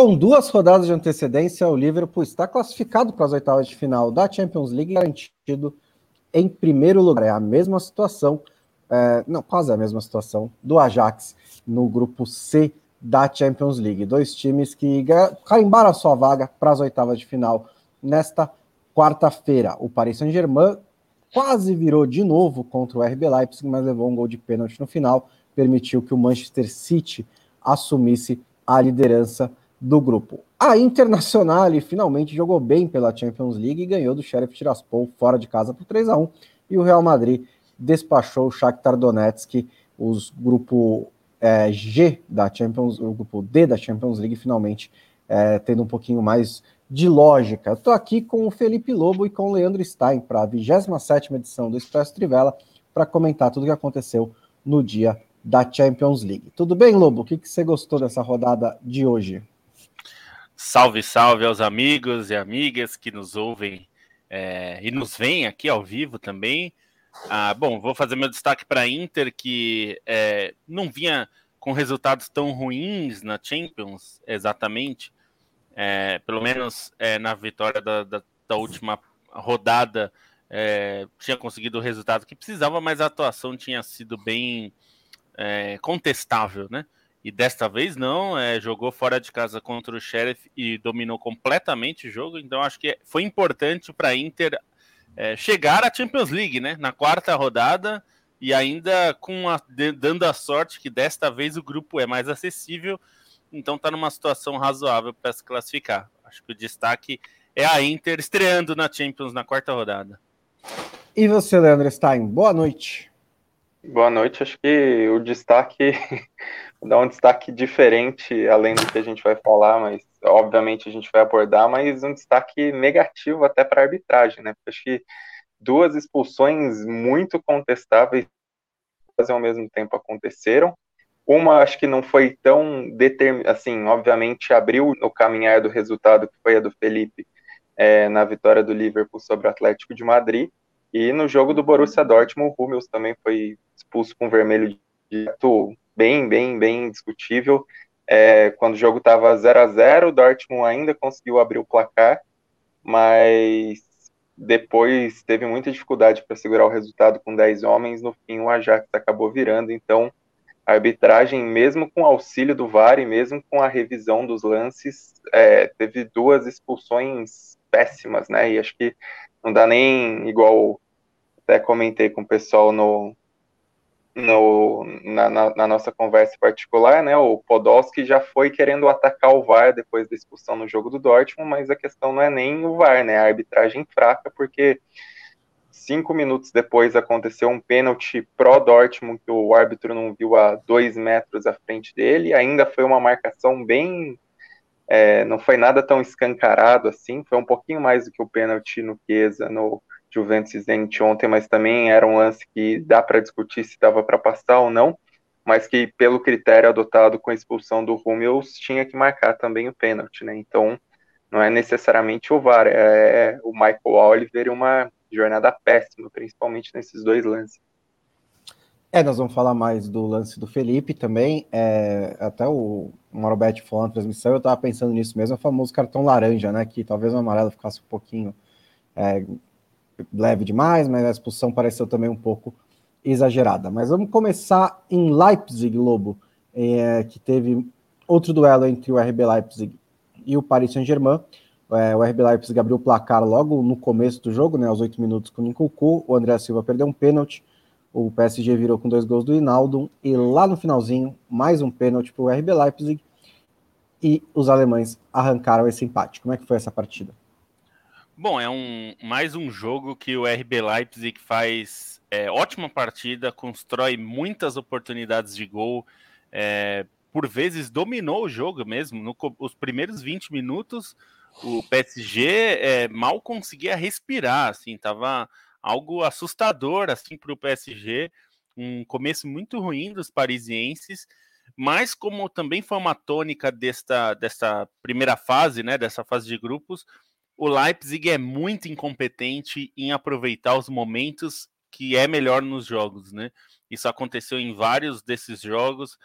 Com duas rodadas de antecedência, o Liverpool está classificado para as oitavas de final da Champions League, garantido em primeiro lugar. É a mesma situação, é, não, quase a mesma situação do Ajax no grupo C da Champions League. Dois times que carimbaram a sua vaga para as oitavas de final nesta quarta-feira. O Paris Saint-Germain quase virou de novo contra o RB Leipzig, mas levou um gol de pênalti no final, permitiu que o Manchester City assumisse a liderança do grupo. A Internacional finalmente jogou bem pela Champions League e ganhou do Sheriff Tiraspol fora de casa por 3 a 1 e o Real Madrid despachou o Shakhtar Donetsk, os grupo é, G da Champions, o grupo D da Champions League finalmente é, tendo um pouquinho mais de lógica. Estou aqui com o Felipe Lobo e com o Leandro Stein para a 27 edição do Expresso Trivela para comentar tudo o que aconteceu no dia da Champions League. Tudo bem, Lobo? O que, que você gostou dessa rodada de hoje? Salve, salve aos amigos e amigas que nos ouvem é, e nos veem aqui ao vivo também. Ah, bom, vou fazer meu destaque para a Inter, que é, não vinha com resultados tão ruins na Champions, exatamente. É, pelo menos é, na vitória da, da, da última rodada, é, tinha conseguido o resultado que precisava, mas a atuação tinha sido bem é, contestável, né? E desta vez não, é, jogou fora de casa contra o Sheriff e dominou completamente o jogo. Então acho que foi importante para a Inter é, chegar à Champions League, né? Na quarta rodada e ainda com a, dando a sorte que desta vez o grupo é mais acessível. Então está numa situação razoável para se classificar. Acho que o destaque é a Inter estreando na Champions na quarta rodada. E você, Leandro Stein, boa noite. Boa noite. Acho que o destaque dar um destaque diferente, além do que a gente vai falar, mas obviamente a gente vai abordar, mas um destaque negativo até para a arbitragem, né? Porque acho que duas expulsões muito contestáveis ao mesmo tempo aconteceram. Uma acho que não foi tão determinada, assim, obviamente abriu o caminhar do resultado, que foi a do Felipe é, na vitória do Liverpool sobre o Atlético de Madrid. E no jogo do Borussia Dortmund, o Hummels também foi expulso com vermelho direto bem, bem, bem discutível. É, quando o jogo estava 0 a 0 o Dortmund ainda conseguiu abrir o placar, mas depois teve muita dificuldade para segurar o resultado com 10 homens. No fim, o Ajax acabou virando. Então, a arbitragem, mesmo com auxílio do VAR e mesmo com a revisão dos lances, é, teve duas expulsões péssimas, né? E acho que não dá nem igual até comentei com o pessoal no, no, na, na, na, nossa conversa particular, né, o Podolski já foi querendo atacar o VAR depois da expulsão no jogo do Dortmund, mas a questão não é nem o VAR, né, a arbitragem fraca, porque cinco minutos depois aconteceu um pênalti pró-Dortmund que o árbitro não viu a dois metros à frente dele, ainda foi uma marcação bem... É, não foi nada tão escancarado assim, foi um pouquinho mais do que o pênalti no Chiesa no Juventus e Zenit ontem, mas também era um lance que dá para discutir se dava para passar ou não, mas que pelo critério adotado com a expulsão do Hummels tinha que marcar também o pênalti, né? Então não é necessariamente o VAR, é o Michael Oliver e uma jornada péssima, principalmente nesses dois lances. É, nós vamos falar mais do lance do Felipe também. É, até o Marobete falou na transmissão, eu estava pensando nisso mesmo, o famoso cartão laranja, né? Que talvez o amarelo ficasse um pouquinho é, leve demais, mas a expulsão pareceu também um pouco exagerada. Mas vamos começar em Leipzig, Lobo, é, que teve outro duelo entre o RB Leipzig e o Paris Saint-Germain. É, o RB Leipzig abriu o placar logo no começo do jogo, né, aos oito minutos com o Nkunku, o André Silva perdeu um pênalti, o PSG virou com dois gols do Hinaldo, e lá no finalzinho, mais um pênalti para o RB Leipzig, e os alemães arrancaram esse empate. Como é que foi essa partida? Bom, é um mais um jogo que o RB Leipzig faz é, ótima partida, constrói muitas oportunidades de gol, é, por vezes dominou o jogo mesmo. No, os primeiros 20 minutos, o PSG é, mal conseguia respirar, assim, tava algo assustador assim para o PSG, um começo muito ruim dos parisienses. Mas como também foi uma tônica desta, desta primeira fase, né, dessa fase de grupos, o Leipzig é muito incompetente em aproveitar os momentos que é melhor nos jogos, né? Isso aconteceu em vários desses jogos.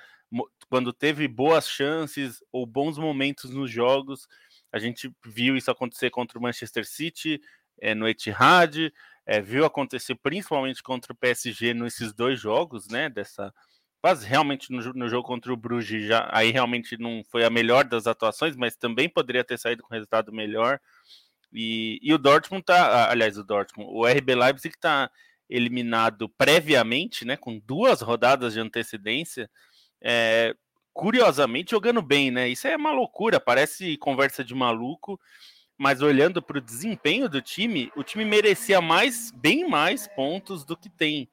quando teve boas chances ou bons momentos nos jogos. A gente viu isso acontecer contra o Manchester City é, no Etihad, é, viu acontecer principalmente contra o PSG nesses dois jogos, né? Dessa quase realmente no, no, jogo contra o Bruges já aí realmente não foi a melhor das atuações, mas também poderia ter saído com resultado melhor. E, e o Dortmund tá, aliás, o Dortmund, o RB Leipzig está eliminado previamente, né, com duas rodadas de antecedência, é, curiosamente jogando bem, né? Isso é uma loucura, parece conversa de maluco, mas olhando para o desempenho do time, o time merecia mais, bem mais pontos do que tem.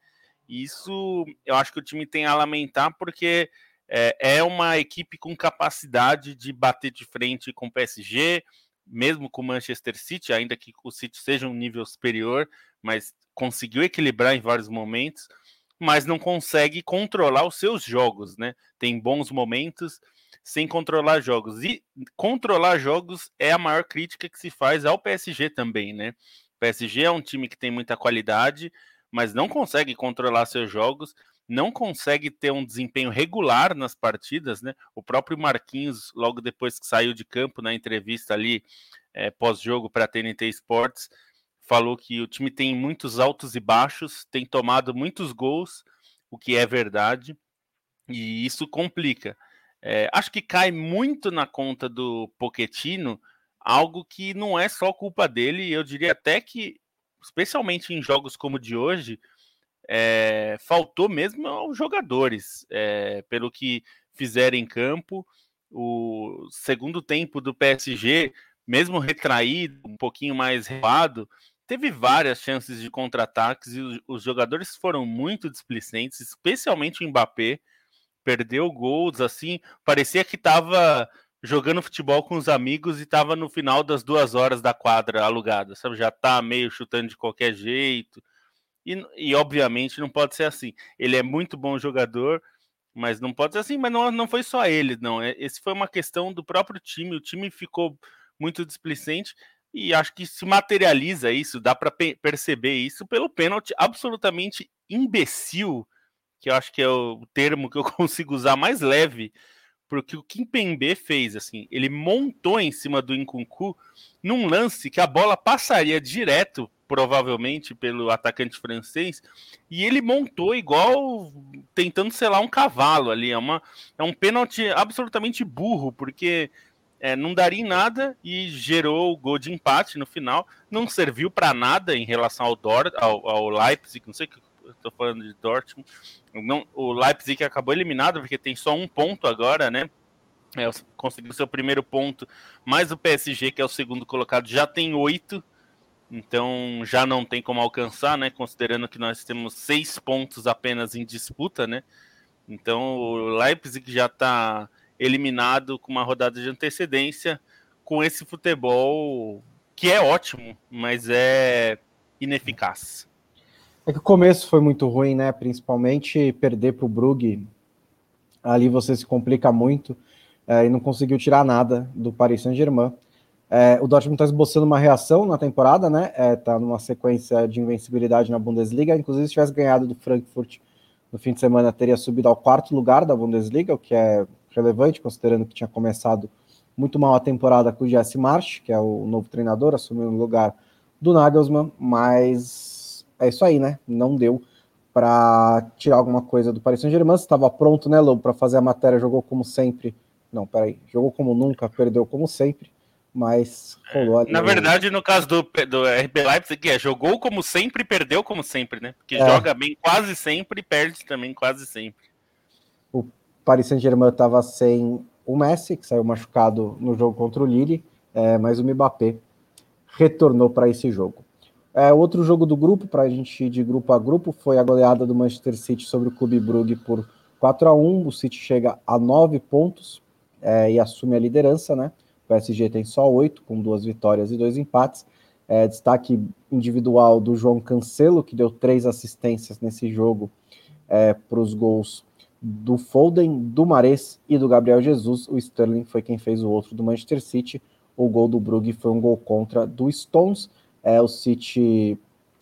Isso eu acho que o time tem a lamentar porque é, é uma equipe com capacidade de bater de frente com o PSG, mesmo com o Manchester City, ainda que o City seja um nível superior, mas conseguiu equilibrar em vários momentos, mas não consegue controlar os seus jogos, né? Tem bons momentos sem controlar jogos. E controlar jogos é a maior crítica que se faz ao PSG também, né? O PSG é um time que tem muita qualidade, mas não consegue controlar seus jogos, não consegue ter um desempenho regular nas partidas, né? O próprio Marquinhos, logo depois que saiu de campo na entrevista ali, é, pós-jogo para a TNT Sports, falou que o time tem muitos altos e baixos, tem tomado muitos gols, o que é verdade, e isso complica. É, acho que cai muito na conta do Poquetino, algo que não é só culpa dele, eu diria até que, especialmente em jogos como o de hoje, é, faltou mesmo aos jogadores, é, pelo que fizeram em campo. O segundo tempo do PSG, mesmo retraído, um pouquinho mais recuado, teve várias chances de contra-ataques e os jogadores foram muito displicentes, especialmente o Mbappé. Perdeu gols assim, parecia que estava jogando futebol com os amigos e estava no final das duas horas da quadra alugada, sabe? Já tá meio chutando de qualquer jeito. E, e obviamente não pode ser assim. Ele é muito bom jogador, mas não pode ser assim. Mas não, não foi só ele, não. É, esse foi uma questão do próprio time. O time ficou muito displicente e acho que se materializa isso, dá para perceber isso pelo pênalti absolutamente imbecil, que eu acho que é o termo que eu consigo usar mais leve, porque o Kimpembe fez assim, ele montou em cima do Incuncu num lance que a bola passaria direto, provavelmente pelo atacante francês, e ele montou igual tentando selar um cavalo ali, é uma é um pênalti absolutamente burro, porque é, não daria em nada e gerou o gol de empate no final. Não serviu para nada em relação ao, Dort, ao, ao Leipzig, não sei que estou falando de Dortmund. Não, o Leipzig acabou eliminado porque tem só um ponto agora, né? É, conseguiu seu primeiro ponto, mas o PSG, que é o segundo colocado, já tem oito, então já não tem como alcançar, né? Considerando que nós temos seis pontos apenas em disputa, né? Então o Leipzig já está eliminado com uma rodada de antecedência com esse futebol que é ótimo, mas é ineficaz. É que o começo foi muito ruim, né? Principalmente perder para o Brugge. Ali você se complica muito é, e não conseguiu tirar nada do Paris Saint-Germain. É, o Dortmund está esboçando uma reação na temporada, né? Está é, numa sequência de invencibilidade na Bundesliga. Inclusive, se tivesse ganhado do Frankfurt no fim de semana, teria subido ao quarto lugar da Bundesliga, o que é relevante, considerando que tinha começado muito mal a temporada com o Jesse March, que é o novo treinador, assumiu o lugar do Nagelsmann, mas é isso aí, né? Não deu para tirar alguma coisa do Paris Saint-Germain. Estava pronto, né, Lobo, para fazer a matéria, jogou como sempre. Não, peraí, jogou como nunca, perdeu como sempre, mas rolou ali. Na verdade, no caso do, do RB Leipzig, é, jogou como sempre, perdeu como sempre, né? Porque é. joga bem quase sempre e perde também quase sempre. O Paris Saint-Germain estava sem o Messi, que saiu machucado no jogo contra o Lille, é, mas o Mbappé retornou para esse jogo. É, outro jogo do grupo, para a gente ir de grupo a grupo, foi a goleada do Manchester City sobre o Clube Brugge por 4 a 1 O City chega a 9 pontos é, e assume a liderança, né? PSG tem só 8, com duas vitórias e dois empates. É, destaque individual do João Cancelo, que deu três assistências nesse jogo é, para os gols do Foden, do Mares e do Gabriel Jesus. O Sterling foi quem fez o outro do Manchester City. O gol do Brugge foi um gol contra do Stones. É, o City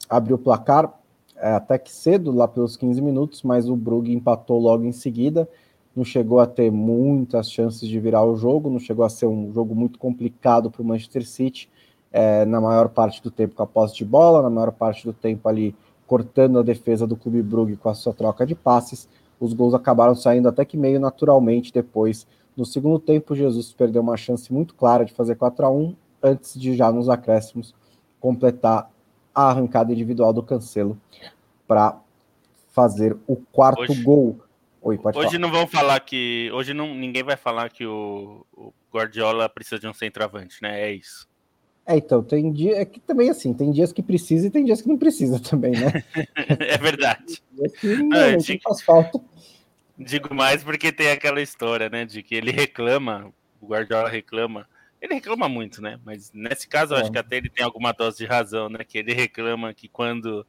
abriu o placar é, até que cedo, lá pelos 15 minutos, mas o Brugge empatou logo em seguida. Não chegou a ter muitas chances de virar o jogo, não chegou a ser um jogo muito complicado para o Manchester City, é, na maior parte do tempo com a posse de bola, na maior parte do tempo ali cortando a defesa do Clube Brugge com a sua troca de passes. Os gols acabaram saindo até que meio naturalmente depois. No segundo tempo, Jesus perdeu uma chance muito clara de fazer 4 a 1 antes de já nos acréscimos completar a arrancada individual do Cancelo para fazer o quarto hoje, gol. Oi, pode hoje falar. não vão falar que. Hoje não, ninguém vai falar que o, o Guardiola precisa de um centroavante, né? É isso. É, então, tem dia é que também assim, tem dias que precisa e tem dias que não precisa também, né? é verdade. Que, não, não, digo, faz falta. Digo mais porque tem aquela história, né, de que ele reclama, o Guardiola reclama, ele reclama muito, né? Mas nesse caso, eu é. acho que até ele tem alguma dose de razão, né? Que ele reclama que quando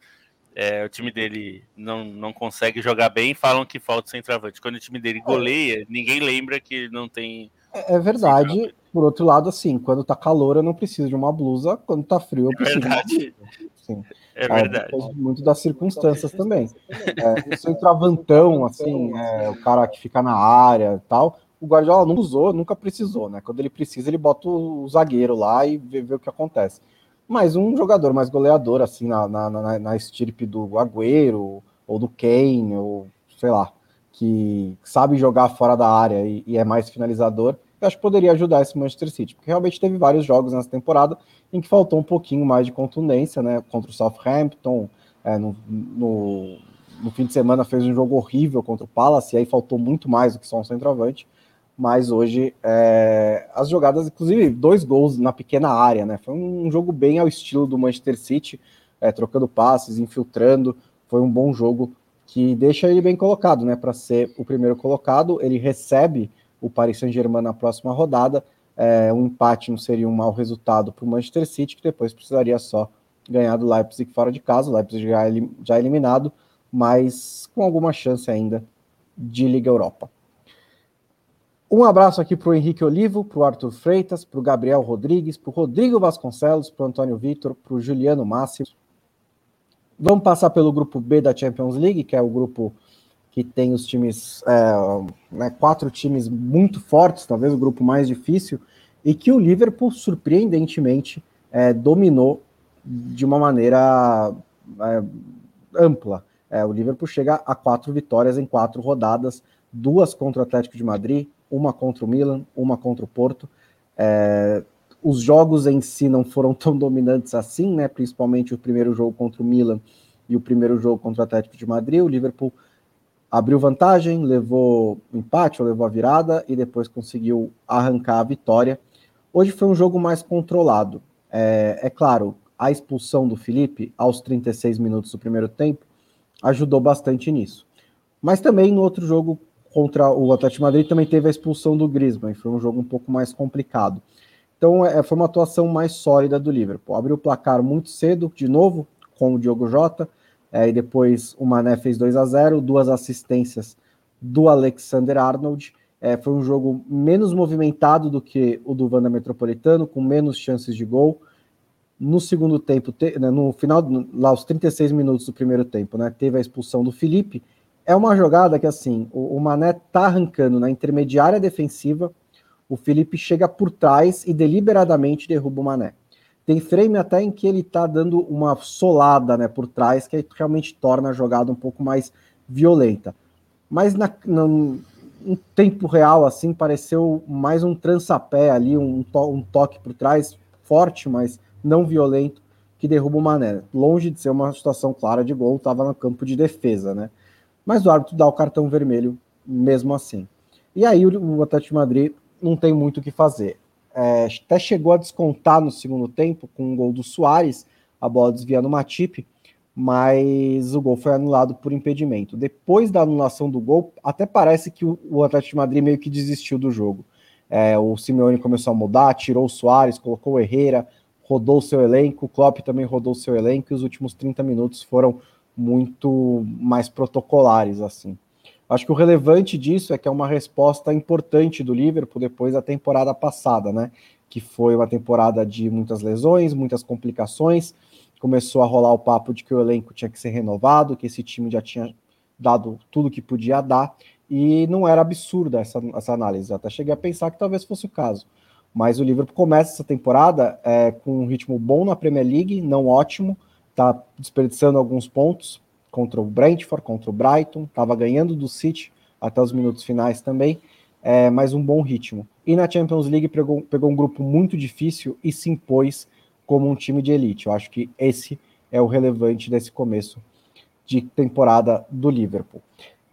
é, o time dele não, não consegue jogar bem, falam que falta centroavante. Quando o time dele é. goleia, ninguém lembra que não tem. É, é verdade. Por outro lado, assim, quando tá calor, eu não preciso de uma blusa. Quando tá frio, eu preciso. É verdade. Sim. É verdade. É, muito das circunstâncias também. É, o centroavantão, assim, é, o cara que fica na área e tal, o Guardiola não usou, nunca precisou, né? Quando ele precisa, ele bota o zagueiro lá e vê, vê o que acontece. Mas um jogador mais goleador, assim, na, na, na, na estirpe do Agüero, ou do Kane, ou sei lá, que sabe jogar fora da área e, e é mais finalizador, eu acho que poderia ajudar esse Manchester City, porque realmente teve vários jogos nessa temporada em que faltou um pouquinho mais de contundência, né? Contra o Southampton, é, no, no, no, fim de semana fez um jogo horrível contra o Palace, e aí faltou muito mais do que só um centroavante. Mas hoje é, as jogadas, inclusive dois gols na pequena área, né? Foi um jogo bem ao estilo do Manchester City, é, trocando passes, infiltrando. Foi um bom jogo que deixa ele bem colocado, né? Para ser o primeiro colocado, ele recebe o Paris Saint-Germain na próxima rodada. É, um empate não seria um mau resultado para o Manchester City, que depois precisaria só ganhar do Leipzig fora de casa. O Leipzig já, é já eliminado, mas com alguma chance ainda de Liga Europa. Um abraço aqui para o Henrique Olivo, para o Arthur Freitas, para o Gabriel Rodrigues, para o Rodrigo Vasconcelos, para o Antônio Vitor, para o Juliano Máximo. Vamos passar pelo grupo B da Champions League, que é o grupo que tem os times, é, né, quatro times muito fortes, talvez o grupo mais difícil, e que o Liverpool, surpreendentemente, é, dominou de uma maneira é, ampla. É, o Liverpool chega a quatro vitórias em quatro rodadas, duas contra o Atlético de Madrid, uma contra o Milan, uma contra o Porto. É, os jogos em si não foram tão dominantes assim, né? Principalmente o primeiro jogo contra o Milan e o primeiro jogo contra o Atlético de Madrid. O Liverpool abriu vantagem, levou empate ou levou a virada e depois conseguiu arrancar a vitória. Hoje foi um jogo mais controlado. É, é, claro, a expulsão do Felipe aos 36 minutos do primeiro tempo ajudou bastante nisso. Mas também no outro jogo contra o Atlético Madrid também teve a expulsão do Griezmann, foi um jogo um pouco mais complicado. Então é, foi uma atuação mais sólida do Liverpool. Abriu o placar muito cedo, de novo, com o Diogo Jota, é, e depois o Mané fez 2 a 0 duas assistências do Alexander Arnold. É, foi um jogo menos movimentado do que o do Wanda Metropolitano, com menos chances de gol. No segundo tempo, te, né, no final, lá aos 36 minutos do primeiro tempo, né, teve a expulsão do Felipe. É uma jogada que, assim, o, o Mané tá arrancando na intermediária defensiva, o Felipe chega por trás e deliberadamente derruba o Mané. Tem frame até em que ele tá dando uma solada né, por trás, que realmente torna a jogada um pouco mais violenta. Mas na, no, em tempo real, assim, pareceu mais um trançapé ali, um, to, um toque por trás, forte, mas não violento, que derruba o Mané. Longe de ser uma situação clara de gol, estava no campo de defesa, né? Mas o árbitro dá o cartão vermelho mesmo assim. E aí o, Atlético de Madrid não tem muito o que fazer é, até chegou a descontar no segundo tempo com um gol do Soares, a bola desviando o Matip, mas o gol foi anulado por impedimento. Depois da anulação do gol, até parece que o, o Atlético de Madrid meio que desistiu do jogo. É, o Simeone começou a mudar, tirou o Soares, colocou o Herrera, rodou o seu elenco, o Klopp também rodou o seu elenco, e os últimos 30 minutos foram muito mais protocolares, assim. Acho que o relevante disso é que é uma resposta importante do Liverpool depois da temporada passada, né? Que foi uma temporada de muitas lesões, muitas complicações. Começou a rolar o papo de que o elenco tinha que ser renovado, que esse time já tinha dado tudo que podia dar. e não era absurda essa, essa análise. Até cheguei a pensar que talvez fosse o caso. Mas o Liverpool começa essa temporada é, com um ritmo bom na Premier League, não ótimo, está desperdiçando alguns pontos contra o Brentford, contra o Brighton, estava ganhando do City até os minutos finais também, é, mas um bom ritmo. E na Champions League pegou, pegou um grupo muito difícil e se impôs como um time de elite. Eu acho que esse é o relevante desse começo de temporada do Liverpool.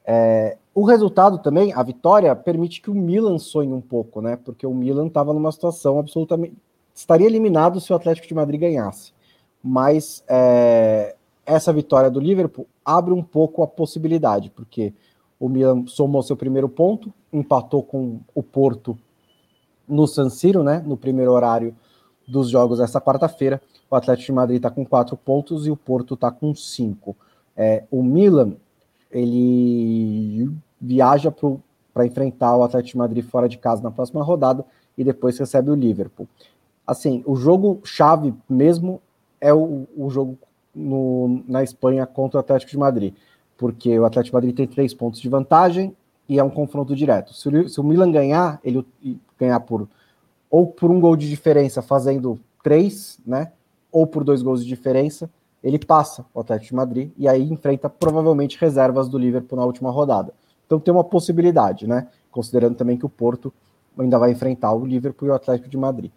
É, o resultado também, a vitória, permite que o Milan sonhe um pouco, né? Porque o Milan estava numa situação absolutamente. estaria eliminado se o Atlético de Madrid ganhasse. Mas é, essa vitória do Liverpool abre um pouco a possibilidade, porque o Milan somou seu primeiro ponto, empatou com o Porto no San Siro, né, no primeiro horário dos jogos essa quarta-feira. O Atlético de Madrid está com quatro pontos e o Porto está com cinco. É, o Milan ele viaja para enfrentar o Atlético de Madrid fora de casa na próxima rodada e depois recebe o Liverpool. Assim, o jogo chave mesmo é o, o jogo no, na Espanha contra o Atlético de Madrid, porque o Atlético de Madrid tem três pontos de vantagem e é um confronto direto. Se o, se o Milan ganhar, ele ganhar por ou por um gol de diferença fazendo três, né? Ou por dois gols de diferença, ele passa o Atlético de Madrid e aí enfrenta provavelmente reservas do Liverpool na última rodada. Então tem uma possibilidade, né? Considerando também que o Porto ainda vai enfrentar o Liverpool e o Atlético de Madrid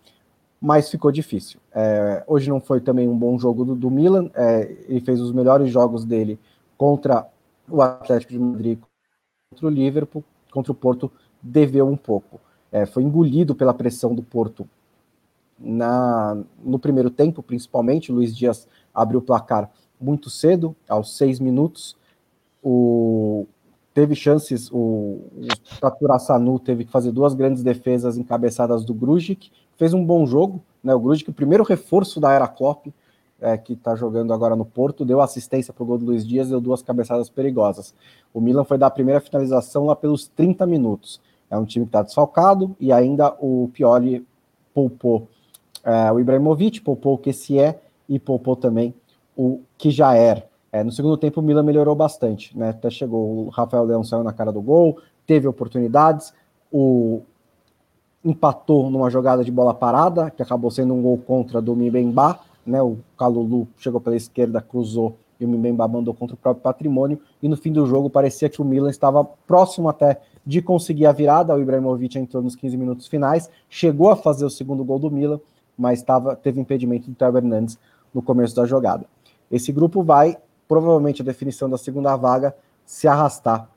mas ficou difícil. É, hoje não foi também um bom jogo do, do Milan, é, ele fez os melhores jogos dele contra o Atlético de Madrid, contra o Liverpool, contra o Porto, deveu um pouco. É, foi engolido pela pressão do Porto na, no primeiro tempo, principalmente. Luiz Dias abriu o placar muito cedo, aos seis minutos. O, teve chances, o, o Tatura Sanu teve que fazer duas grandes defesas encabeçadas do Grujic, fez um bom jogo, né? O Grujic, o primeiro reforço da era Klopp, é, que está jogando agora no Porto, deu assistência para o gol do Luiz Dias, deu duas cabeçadas perigosas. O Milan foi dar a primeira finalização lá pelos 30 minutos. É um time que está desfalcado e ainda o Pioli poupou é, o Ibrahimovic, poupou o que se é e poupou também o era. É, no segundo tempo, o Milan melhorou bastante, né? Até chegou, o Rafael Leão saiu na cara do gol, teve oportunidades, o empatou numa jogada de bola parada, que acabou sendo um gol contra do Mbemba, né? O Calulu chegou pela esquerda, cruzou e o Mbemba mandou contra o próprio patrimônio, e no fim do jogo parecia que o Milan estava próximo até de conseguir a virada, o Ibrahimovic entrou nos 15 minutos finais, chegou a fazer o segundo gol do Milan, mas tava, teve impedimento do Theo Hernandes no começo da jogada. Esse grupo vai provavelmente a definição da segunda vaga se arrastar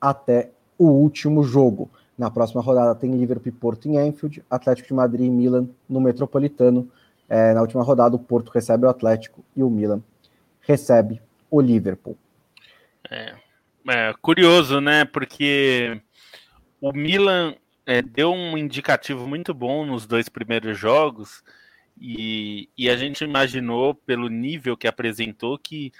até o último jogo. Na próxima rodada tem Liverpool e Porto em Anfield, Atlético de Madrid e Milan no Metropolitano. É, na última rodada, o Porto recebe o Atlético e o Milan recebe o Liverpool. É, é curioso, né? Porque o Milan é, deu um indicativo muito bom nos dois primeiros jogos e, e a gente imaginou, pelo nível que apresentou, que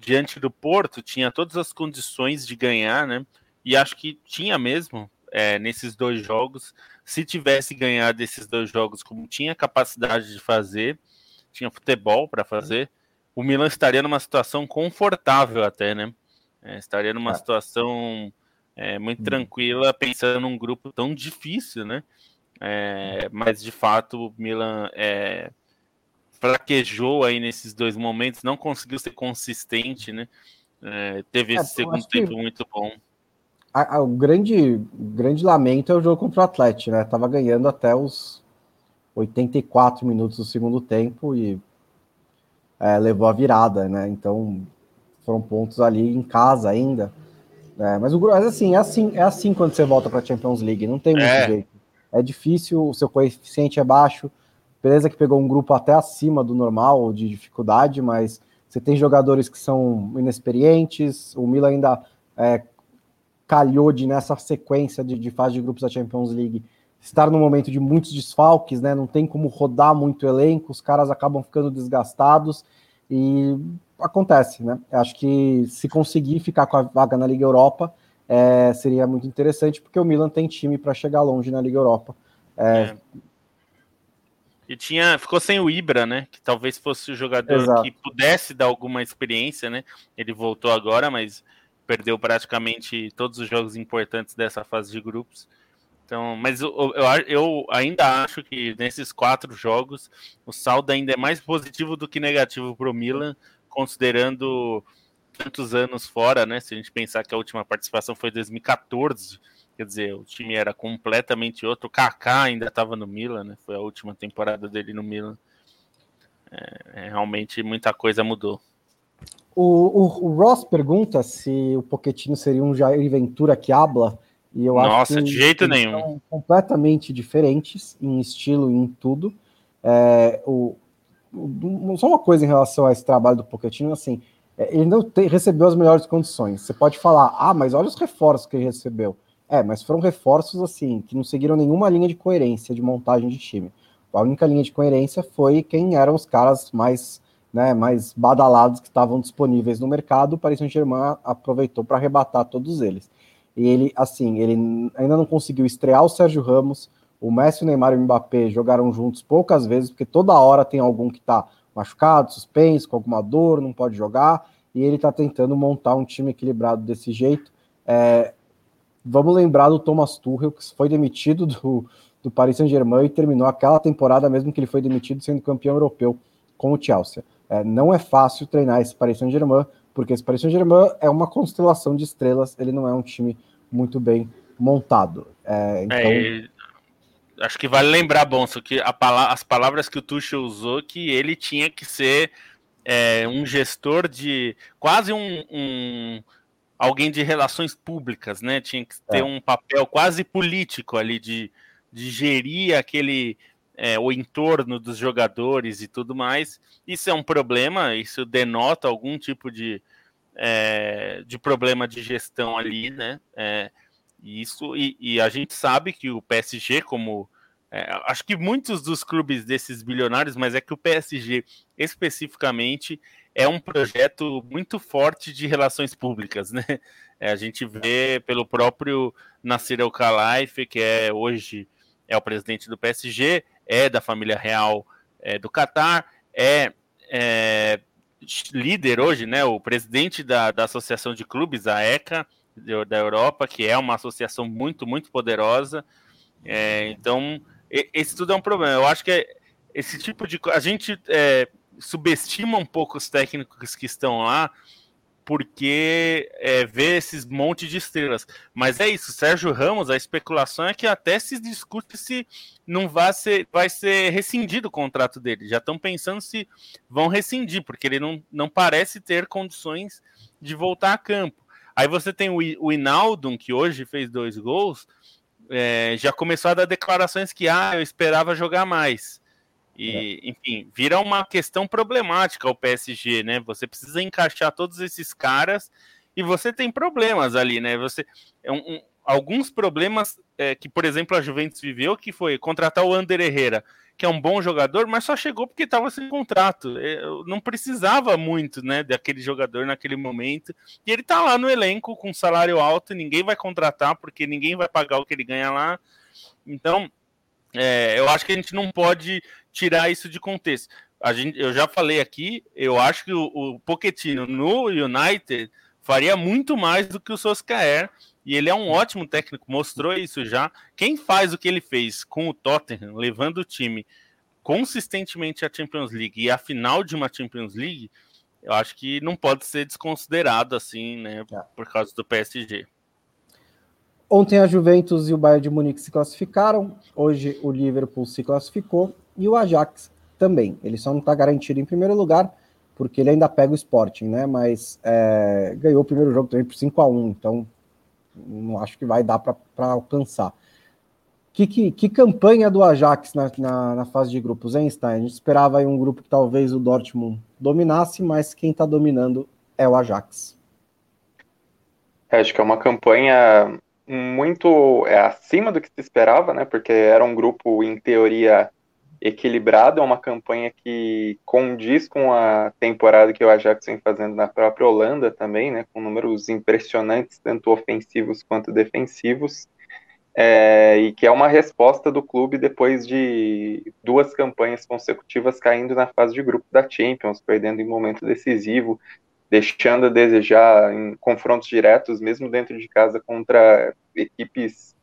diante do Porto, tinha todas as condições de ganhar, né? E acho que tinha mesmo é, nesses dois jogos. Se tivesse ganhado esses dois jogos como tinha capacidade de fazer, tinha futebol para fazer, o Milan estaria numa situação confortável até, né? É, estaria numa é. situação é, muito hum. tranquila, pensando num grupo tão difícil, né? É, mas de fato o Milan é, fraquejou aí nesses dois momentos, não conseguiu ser consistente, né? É, teve é, esse segundo tempo muito bom. A, a, o grande, grande lamento é o jogo contra o Atlético, né? Tava ganhando até os 84 minutos do segundo tempo e é, levou a virada, né? Então foram pontos ali em casa ainda. É, mas o mas assim, é assim, é assim quando você volta para a Champions League, não tem muito é. jeito. É difícil, o seu coeficiente é baixo, Beleza que pegou um grupo até acima do normal de dificuldade, mas você tem jogadores que são inexperientes, o Milan ainda é, calhou de nessa sequência de, de fase de grupos da Champions League estar no momento de muitos desfalques, né? Não tem como rodar muito elenco, os caras acabam ficando desgastados e acontece, né? Acho que se conseguir ficar com a vaga na Liga Europa é, seria muito interessante, porque o Milan tem time para chegar longe na Liga Europa. É, é. E tinha, ficou sem o Ibra, né? Que talvez fosse o jogador Exato. que pudesse dar alguma experiência, né? Ele voltou agora, mas perdeu praticamente todos os jogos importantes dessa fase de grupos. Então, mas eu, eu, eu, ainda acho que nesses quatro jogos o saldo ainda é mais positivo do que negativo para o Milan, considerando tantos anos fora, né? Se a gente pensar que a última participação foi 2014, quer dizer, o time era completamente outro. O Kaká ainda estava no Milan, né? Foi a última temporada dele no Milan. É, é, realmente muita coisa mudou. O, o, o, Ross pergunta se o Pochettino seria um Jair Ventura que habla. E eu Nossa, acho que de jeito nenhum. São completamente diferentes em estilo e em tudo. É, o, o, só uma coisa em relação a esse trabalho do Pochettino, assim, é, ele não te, recebeu as melhores condições. Você pode falar, ah, mas olha os reforços que ele recebeu. É, mas foram reforços assim que não seguiram nenhuma linha de coerência de montagem de time. A única linha de coerência foi quem eram os caras mais, né, mais badalados que estavam disponíveis no mercado. O Paris Saint-Germain aproveitou para arrebatar todos eles. E ele, assim, ele ainda não conseguiu estrear o Sérgio Ramos. O Messi, o Neymar e o Mbappé jogaram juntos poucas vezes, porque toda hora tem algum que está machucado, suspenso, com alguma dor, não pode jogar. E ele está tentando montar um time equilibrado desse jeito. É, vamos lembrar do Thomas Tuchel, que foi demitido do, do Paris Saint-Germain e terminou aquela temporada mesmo que ele foi demitido sendo campeão europeu com o Chelsea. É, não é fácil treinar esse Paris Saint-Germain, porque esse Paris Saint-Germain é uma constelação de estrelas, ele não é um time muito bem montado. É, então... É, acho que vale lembrar, Bonso, que pala as palavras que o Tuchel usou, que ele tinha que ser é, um gestor de quase um, um, alguém de relações públicas, né? Tinha que ter é. um papel quase político ali de de gerir aquele é, o entorno dos jogadores e tudo mais. Isso é um problema, isso denota algum tipo de, é, de problema de gestão ali, né? É, isso e, e, a gente sabe que o PSG, como é, acho que muitos dos clubes desses bilionários, mas é que o PSG especificamente é um projeto muito forte de relações públicas, né? É, a gente vê pelo próprio Nasser El Khelaifi, que é hoje é o presidente do PSG, é da família real é, do Catar, é, é, líder hoje, né, o presidente da, da Associação de Clubes, a ECA, da Europa, que é uma associação muito, muito poderosa. É, então, esse tudo é um problema. Eu acho que esse tipo de. A gente é, subestima um pouco os técnicos que estão lá, porque é, vê esses montes de estrelas. Mas é isso, Sérgio Ramos, a especulação é que até se discute se não vai ser, vai ser rescindido o contrato dele. Já estão pensando se vão rescindir, porque ele não, não parece ter condições de voltar a campo. Aí você tem o, o que hoje fez dois gols, é, já começou a dar declarações que ah, eu esperava jogar mais. E, é. enfim, vira uma questão problemática o PSG, né? Você precisa encaixar todos esses caras e você tem problemas ali, né? Você é um, um, alguns problemas é, que, por exemplo, a Juventus viveu, que foi contratar o Ander Herrera, que é um bom jogador, mas só chegou porque estava sem contrato. É, não precisava muito, né, daquele jogador naquele momento. E ele tá lá no elenco com salário alto, ninguém vai contratar porque ninguém vai pagar o que ele ganha lá. Então, é, eu acho que a gente não pode tirar isso de contexto. A gente, eu já falei aqui, eu acho que o, o Pochettino no United faria muito mais do que o Solskjaer, e ele é um ótimo técnico, mostrou isso já. Quem faz o que ele fez com o Tottenham, levando o time consistentemente à Champions League e à final de uma Champions League, eu acho que não pode ser desconsiderado assim, né, é. por causa do PSG. Ontem a Juventus e o Bayern de Munique se classificaram, hoje o Liverpool se classificou e o Ajax também. Ele só não está garantido em primeiro lugar, porque ele ainda pega o Sporting, né? Mas é, ganhou o primeiro jogo também por 5 a 1 então não acho que vai dar para alcançar. Que, que, que, campanha do Ajax na, na, na, fase de grupos, hein, Stein? A gente esperava aí um grupo que talvez o Dortmund dominasse, mas quem está dominando é o Ajax. É, acho que é uma campanha muito é, acima do que se esperava, né? Porque era um grupo, em teoria, equilibrado, é uma campanha que condiz com a temporada que o Ajax vem fazendo na própria Holanda também, né? Com números impressionantes, tanto ofensivos quanto defensivos. É, e que é uma resposta do clube depois de duas campanhas consecutivas caindo na fase de grupo da Champions, perdendo em momento decisivo, deixando a desejar em confrontos diretos, mesmo dentro de casa, contra equipes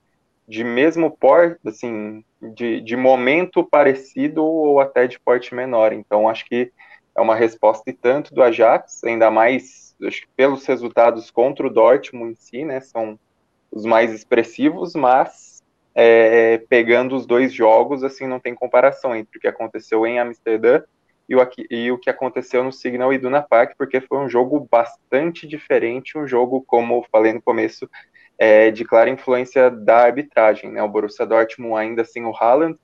de mesmo porte, assim, de, de momento parecido ou até de porte menor. Então, acho que é uma resposta e tanto do Ajax, ainda mais acho que pelos resultados contra o Dortmund em si, né, são os mais expressivos, mas é, pegando os dois jogos, assim, não tem comparação entre o que aconteceu em Amsterdã e o, e o que aconteceu no Signal Iduna Park, porque foi um jogo bastante diferente, um jogo, como falei no começo, é, de clara influência da arbitragem. Né? O Borussia Dortmund, ainda assim, o Haaland,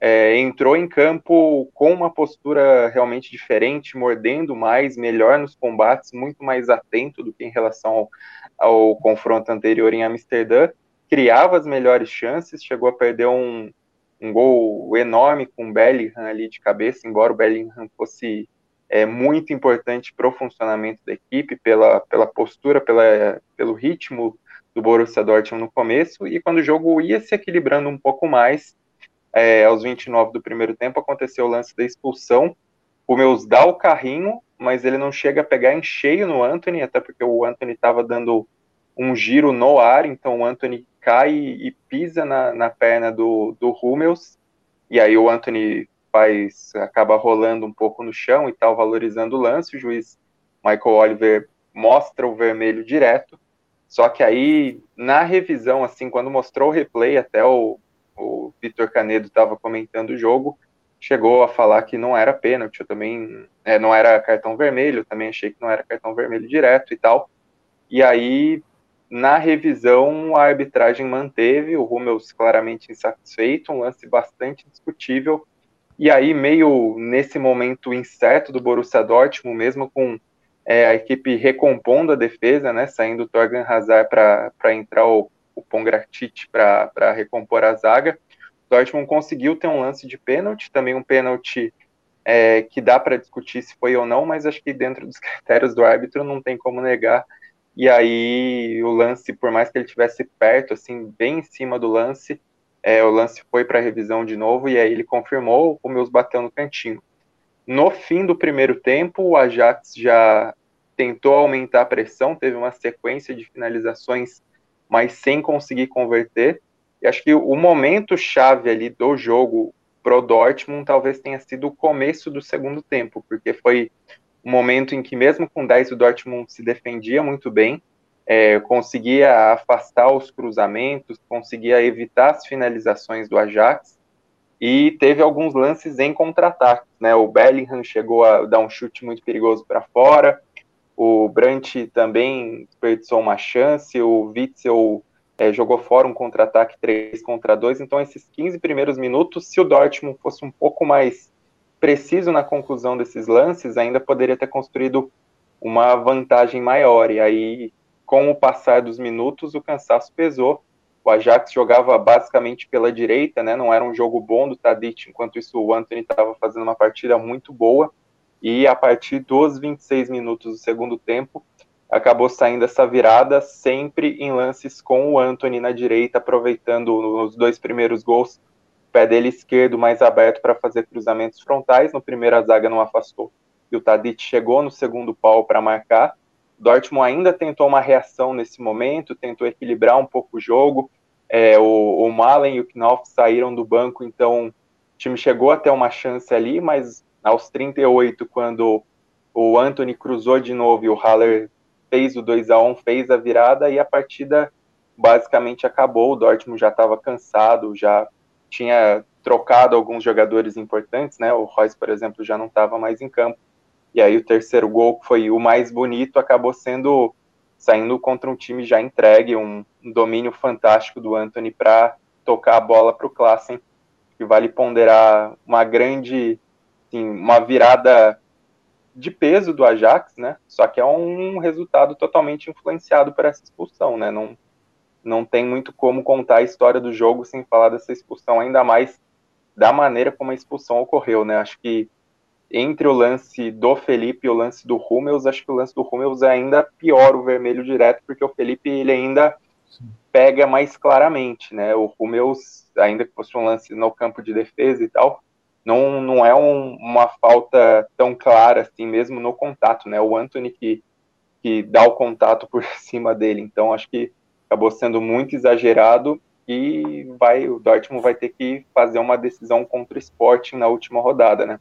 é, entrou em campo com uma postura realmente diferente, mordendo mais, melhor nos combates, muito mais atento do que em relação ao, ao confronto anterior em Amsterdã, criava as melhores chances, chegou a perder um, um gol enorme com o Bellingham ali de cabeça, embora o Bellingham fosse é, muito importante para o funcionamento da equipe, pela, pela postura, pela, pelo ritmo do Borussia Dortmund no começo, e quando o jogo ia se equilibrando um pouco mais, é, aos 29 do primeiro tempo, aconteceu o lance da expulsão, o Meus dá o carrinho, mas ele não chega a pegar em cheio no Anthony, até porque o Anthony estava dando um giro no ar, então o Anthony cai e pisa na, na perna do, do Hummels, e aí o Anthony faz, acaba rolando um pouco no chão e tal, valorizando o lance, o juiz Michael Oliver mostra o vermelho direto, só que aí, na revisão, assim, quando mostrou o replay, até o, o Vitor Canedo estava comentando o jogo, chegou a falar que não era pênalti, eu também, é, não era cartão vermelho, também achei que não era cartão vermelho direto e tal. E aí, na revisão, a arbitragem manteve o Rummels claramente insatisfeito, um lance bastante discutível. E aí, meio nesse momento incerto do Borussia Dortmund, mesmo com é, a equipe recompondo a defesa, né, saindo o Torgan Hazard para entrar o, o Pongratit para recompor a zaga. O Dortmund conseguiu ter um lance de pênalti, também um pênalti é, que dá para discutir se foi ou não, mas acho que dentro dos critérios do árbitro não tem como negar. E aí o lance, por mais que ele tivesse perto, assim, bem em cima do lance, é, o lance foi para revisão de novo e aí ele confirmou, o Meus bateu no cantinho. No fim do primeiro tempo, o Ajax já tentou aumentar a pressão, teve uma sequência de finalizações, mas sem conseguir converter. E acho que o momento chave ali do jogo pro Dortmund talvez tenha sido o começo do segundo tempo, porque foi um momento em que mesmo com 10 o Dortmund se defendia muito bem, é, conseguia afastar os cruzamentos, conseguia evitar as finalizações do Ajax, e teve alguns lances em contra-ataque. Né? O Bellingham chegou a dar um chute muito perigoso para fora, o Brandt também desperdiçou uma chance, o Witzel é, jogou fora um contra-ataque 3 contra 2. Então, esses 15 primeiros minutos, se o Dortmund fosse um pouco mais preciso na conclusão desses lances, ainda poderia ter construído uma vantagem maior. E aí, com o passar dos minutos, o cansaço pesou o Ajax jogava basicamente pela direita, né? Não era um jogo bom do Tadic, enquanto isso o Anthony estava fazendo uma partida muito boa. E a partir dos 26 minutos do segundo tempo, acabou saindo essa virada sempre em lances com o Anthony na direita, aproveitando os dois primeiros gols, pé dele esquerdo mais aberto para fazer cruzamentos frontais. No primeiro a zaga não afastou e o Tadic chegou no segundo pau para marcar. Dortmund ainda tentou uma reação nesse momento, tentou equilibrar um pouco o jogo, é, o, o Malen e o Knopf saíram do banco, então o time chegou até uma chance ali, mas aos 38, quando o Anthony cruzou de novo e o Haller fez o 2 a 1 fez a virada e a partida basicamente acabou. O Dortmund já estava cansado, já tinha trocado alguns jogadores importantes, né? O Royce, por exemplo, já não estava mais em campo. E aí o terceiro gol, que foi o mais bonito, acabou sendo saindo contra um time já entregue, um, domínio fantástico do Anthony para tocar a bola para o Klassen, que vale ponderar uma grande, assim, uma virada de peso do Ajax, né? Só que é um resultado totalmente influenciado por essa expulsão, né? Não, não tem muito como contar a história do jogo sem falar dessa expulsão, ainda mais da maneira como a expulsão ocorreu, né? Acho que entre o lance do Felipe e o lance do Hummels, acho que o lance do Hummels é ainda pior o vermelho direto, porque o Felipe ele ainda Sim. pega mais claramente, né? O Hummels, ainda que fosse um lance no campo de defesa e tal, não, não é um, uma falta tão clara assim mesmo no contato, né? O Anthony que que dá o contato por cima dele. Então acho que acabou sendo muito exagerado e vai o Dortmund vai ter que fazer uma decisão contra o Sporting na última rodada, né?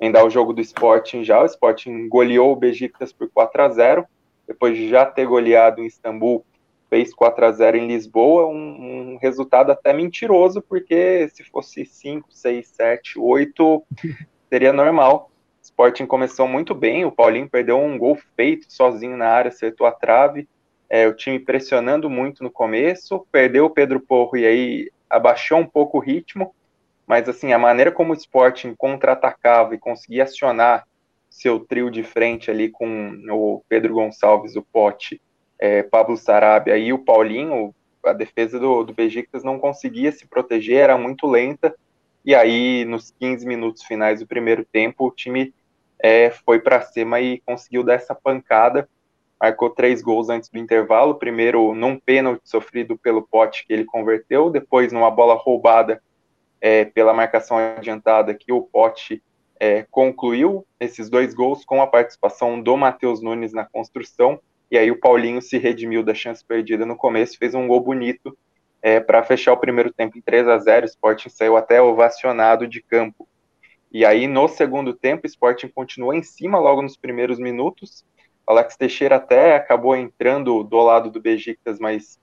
Ainda o jogo do Sporting já, o Sporting goleou o Besiktas por 4 a 0 depois de já ter goleado em Istambul, fez 4 a 0 em Lisboa, um, um resultado até mentiroso, porque se fosse 5, 6, 7, 8, seria normal. O Sporting começou muito bem, o Paulinho perdeu um gol feito sozinho na área, acertou a trave, é, o time pressionando muito no começo, perdeu o Pedro Porro e aí abaixou um pouco o ritmo, mas assim, a maneira como o Sporting contra-atacava e conseguia acionar seu trio de frente ali com o Pedro Gonçalves, o Pote, é, Pablo Sarabia e o Paulinho, a defesa do, do Besiktas não conseguia se proteger, era muito lenta, e aí nos 15 minutos finais do primeiro tempo, o time é, foi para cima e conseguiu dar essa pancada, marcou três gols antes do intervalo, primeiro num pênalti sofrido pelo Pote que ele converteu, depois numa bola roubada é, pela marcação adiantada que o Pote é, concluiu esses dois gols com a participação do Matheus Nunes na construção, e aí o Paulinho se redimiu da chance perdida no começo, fez um gol bonito é, para fechar o primeiro tempo em 3 a 0 o Sporting saiu até ovacionado de campo. E aí, no segundo tempo, o Sporting continuou em cima logo nos primeiros minutos, Alex Teixeira até acabou entrando do lado do Besiktas, mas